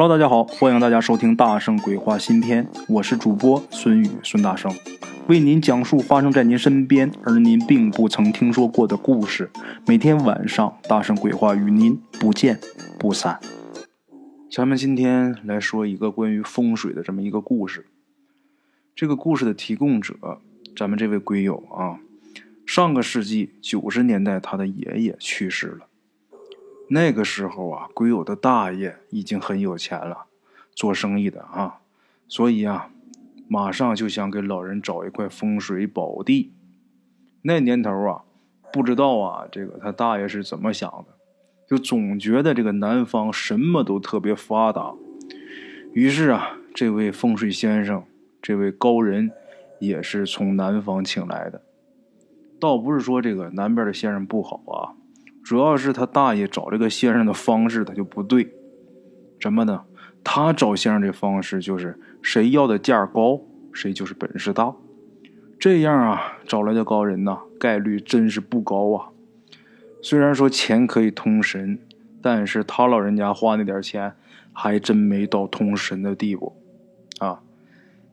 Hello，大家好，欢迎大家收听《大圣鬼话》新篇，我是主播孙宇孙大圣，为您讲述发生在您身边而您并不曾听说过的故事。每天晚上，《大圣鬼话》与您不见不散。咱们今天来说一个关于风水的这么一个故事。这个故事的提供者，咱们这位鬼友啊，上个世纪九十年代，他的爷爷去世了。那个时候啊，鬼友的大爷已经很有钱了，做生意的啊，所以啊，马上就想给老人找一块风水宝地。那年头啊，不知道啊，这个他大爷是怎么想的，就总觉得这个南方什么都特别发达。于是啊，这位风水先生，这位高人，也是从南方请来的。倒不是说这个南边的先生不好啊。主要是他大爷找这个先生的方式他就不对，什么呢？他找先生的方式就是谁要的价高，谁就是本事大。这样啊，找来的高人呐，概率真是不高啊。虽然说钱可以通神，但是他老人家花那点钱，还真没到通神的地步啊。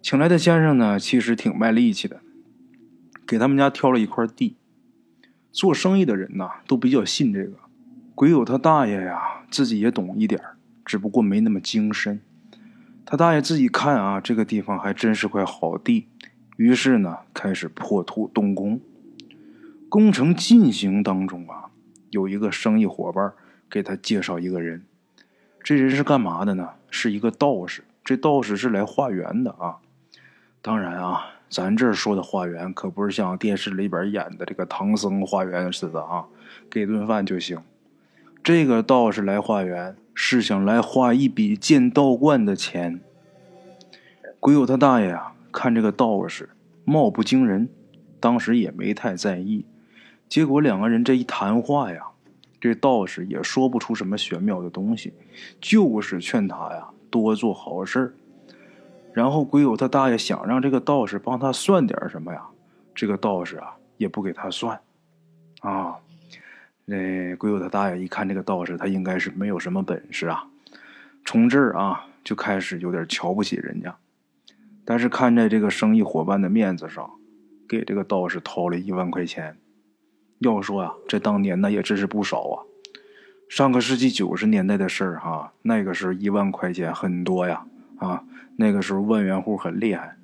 请来的先生呢，其实挺卖力气的，给他们家挑了一块地。做生意的人呐，都比较信这个。鬼友他大爷呀，自己也懂一点只不过没那么精深。他大爷自己看啊，这个地方还真是块好地，于是呢，开始破土动工。工程进行当中啊，有一个生意伙伴给他介绍一个人，这人是干嘛的呢？是一个道士。这道士是来化缘的啊。当然啊。咱这儿说的化缘，可不是像电视里边演的这个唐僧化缘似的啊，给顿饭就行。这个道士来化缘，是想来花一笔建道观的钱。鬼友他大爷啊，看这个道士貌不惊人，当时也没太在意。结果两个人这一谈话呀，这道士也说不出什么玄妙的东西，就是劝他呀多做好事儿。然后鬼友他大爷想让这个道士帮他算点什么呀？这个道士啊也不给他算，啊，那鬼友他大爷一看这个道士，他应该是没有什么本事啊，从这儿啊就开始有点瞧不起人家。但是看在这个生意伙伴的面子上，给这个道士掏了一万块钱。要说啊，这当年那也真是不少啊。上个世纪九十年代的事儿哈，那个时候一万块钱很多呀。啊，那个时候万元户很厉害，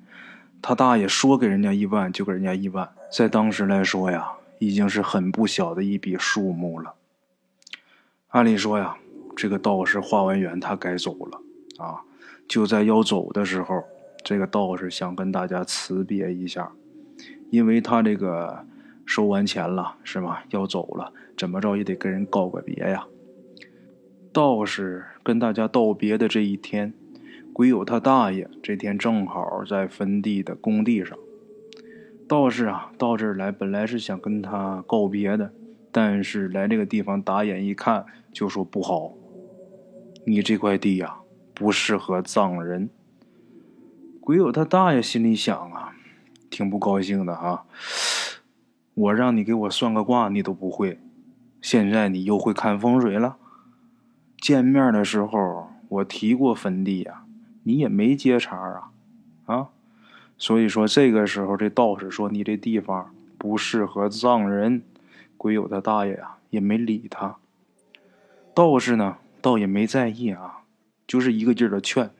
他大爷说给人家一万就给人家一万，在当时来说呀，已经是很不小的一笔数目了。按理说呀，这个道士化完缘他该走了啊，就在要走的时候，这个道士想跟大家辞别一下，因为他这个收完钱了是吧？要走了，怎么着也得跟人告个别呀。道士跟大家道别的这一天。鬼友他大爷这天正好在坟地的工地上，道士啊到这儿来，本来是想跟他告别的，但是来这个地方打眼一看，就说不好，你这块地呀不适合葬人。鬼友他大爷心里想啊，挺不高兴的哈，我让你给我算个卦，你都不会，现在你又会看风水了。见面的时候我提过坟地呀。你也没接茬啊，啊，所以说这个时候这道士说你这地方不适合葬人，鬼友他大爷呀也没理他。道士呢倒也没在意啊，就是一个劲儿的劝，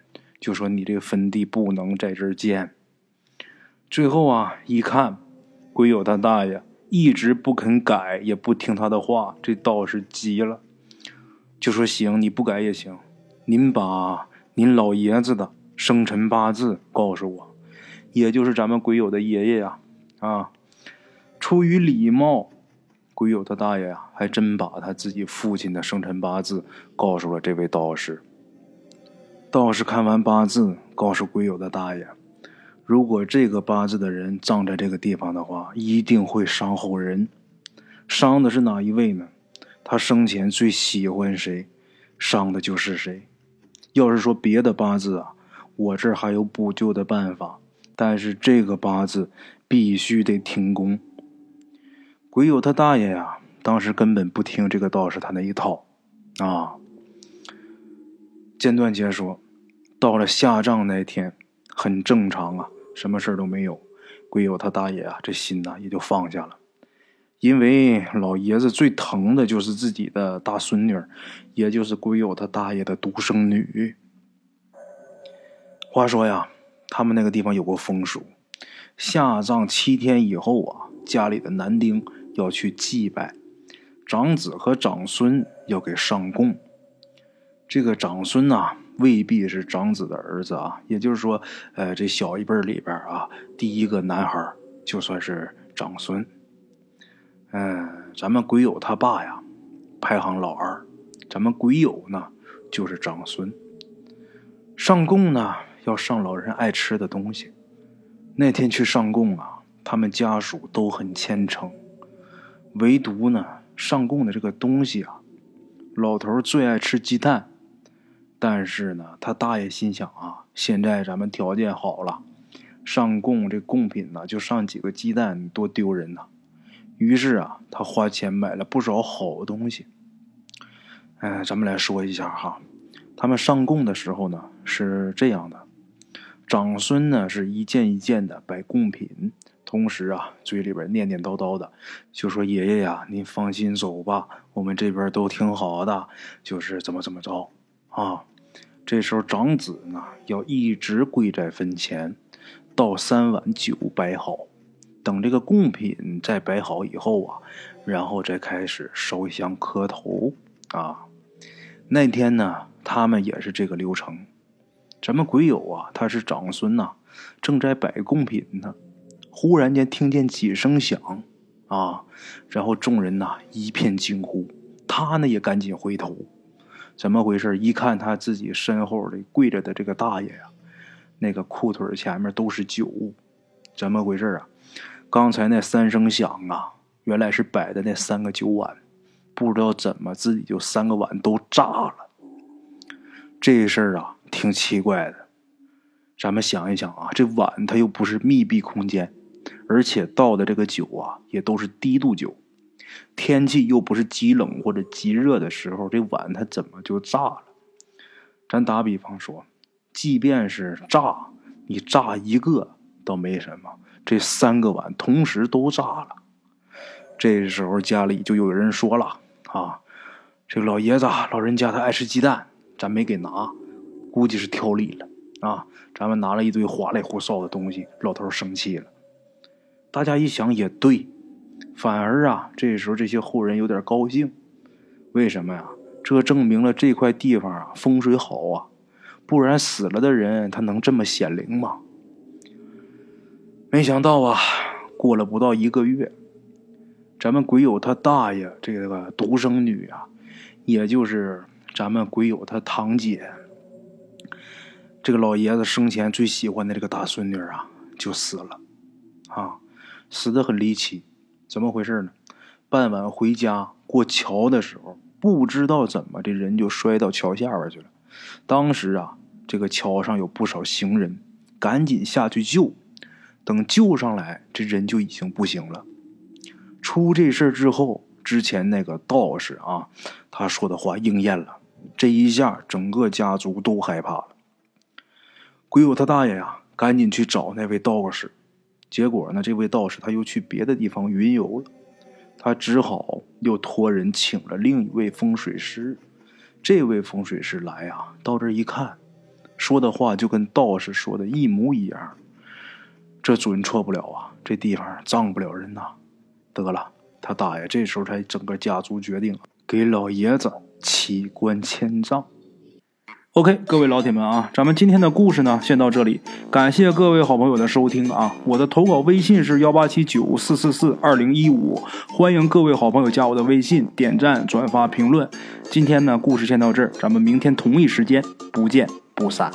就说你这个坟地不能在这儿建。最后啊一看，鬼友他大爷一直不肯改，也不听他的话，这道士急了，就说行，你不改也行，您把。您老爷子的生辰八字告诉我，也就是咱们鬼友的爷爷呀，啊，出于礼貌，鬼友他大爷呀，还真把他自己父亲的生辰八字告诉了这位道士。道士看完八字，告诉鬼友的大爷，如果这个八字的人葬在这个地方的话，一定会伤后人。伤的是哪一位呢？他生前最喜欢谁，伤的就是谁。要是说别的八字啊，我这还有补救的办法，但是这个八字必须得停工。鬼友他大爷呀，当时根本不听这个道士他那一套，啊，简短解说，到了下葬那天，很正常啊，什么事都没有。鬼友他大爷啊，这心呐也就放下了，因为老爷子最疼的就是自己的大孙女，也就是鬼友他大爷的独生女。话说呀，他们那个地方有个风俗，下葬七天以后啊，家里的男丁要去祭拜，长子和长孙要给上供。这个长孙呐，未必是长子的儿子啊，也就是说，呃，这小一辈里边啊，第一个男孩就算是长孙。嗯，咱们鬼友他爸呀，排行老二，咱们鬼友呢就是长孙。上供呢。要上老人爱吃的东西。那天去上供啊，他们家属都很虔诚，唯独呢上供的这个东西啊，老头最爱吃鸡蛋。但是呢，他大爷心想啊，现在咱们条件好了，上供这贡品呢就上几个鸡蛋，多丢人呐。于是啊，他花钱买了不少好东西。哎，咱们来说一下哈，他们上供的时候呢是这样的。长孙呢是一件一件的摆贡品，同时啊嘴里边念念叨叨的，就说：“爷爷呀，您放心走吧，我们这边都挺好的，就是怎么怎么着啊。”这时候长子呢要一直跪在坟前，倒三碗酒摆好，等这个贡品再摆好以后啊，然后再开始烧香磕头啊。那天呢，他们也是这个流程。咱们鬼友啊，他是长孙呐，正在摆贡品呢，忽然间听见几声响，啊，然后众人呐一片惊呼，他呢也赶紧回头，怎么回事？一看他自己身后的跪着的这个大爷呀，那个裤腿前面都是酒，怎么回事啊？刚才那三声响啊，原来是摆的那三个酒碗，不知道怎么自己就三个碗都炸了，这事儿啊。挺奇怪的，咱们想一想啊，这碗它又不是密闭空间，而且倒的这个酒啊也都是低度酒，天气又不是极冷或者极热的时候，这碗它怎么就炸了？咱打比方说，即便是炸，你炸一个倒没什么，这三个碗同时都炸了，这时候家里就有人说了啊，这个老爷子老人家他爱吃鸡蛋，咱没给拿。估计是挑理了啊！咱们拿了一堆花里胡哨的东西，老头生气了。大家一想也对，反而啊，这时候这些后人有点高兴。为什么呀？这证明了这块地方啊风水好啊，不然死了的人他能这么显灵吗？没想到啊，过了不到一个月，咱们鬼友他大爷这个独生女啊，也就是咱们鬼友他堂姐。这个老爷子生前最喜欢的这个大孙女啊，就死了，啊，死的很离奇，怎么回事呢？傍晚回家过桥的时候，不知道怎么这人就摔到桥下边去了。当时啊，这个桥上有不少行人，赶紧下去救。等救上来，这人就已经不行了。出这事之后，之前那个道士啊，他说的话应验了，这一下整个家族都害怕了。鬼友他大爷呀，赶紧去找那位道士，结果呢，这位道士他又去别的地方云游了，他只好又托人请了另一位风水师。这位风水师来啊，到这一看，说的话就跟道士说的一模一样，这准错不了啊，这地方葬不了人呐。得了，他大爷这时候才整个家族决定给老爷子起棺迁葬。OK，各位老铁们啊，咱们今天的故事呢，先到这里。感谢各位好朋友的收听啊！我的投稿微信是幺八七九四四四二零一五，欢迎各位好朋友加我的微信，点赞、转发、评论。今天呢，故事先到这儿，咱们明天同一时间不见不散。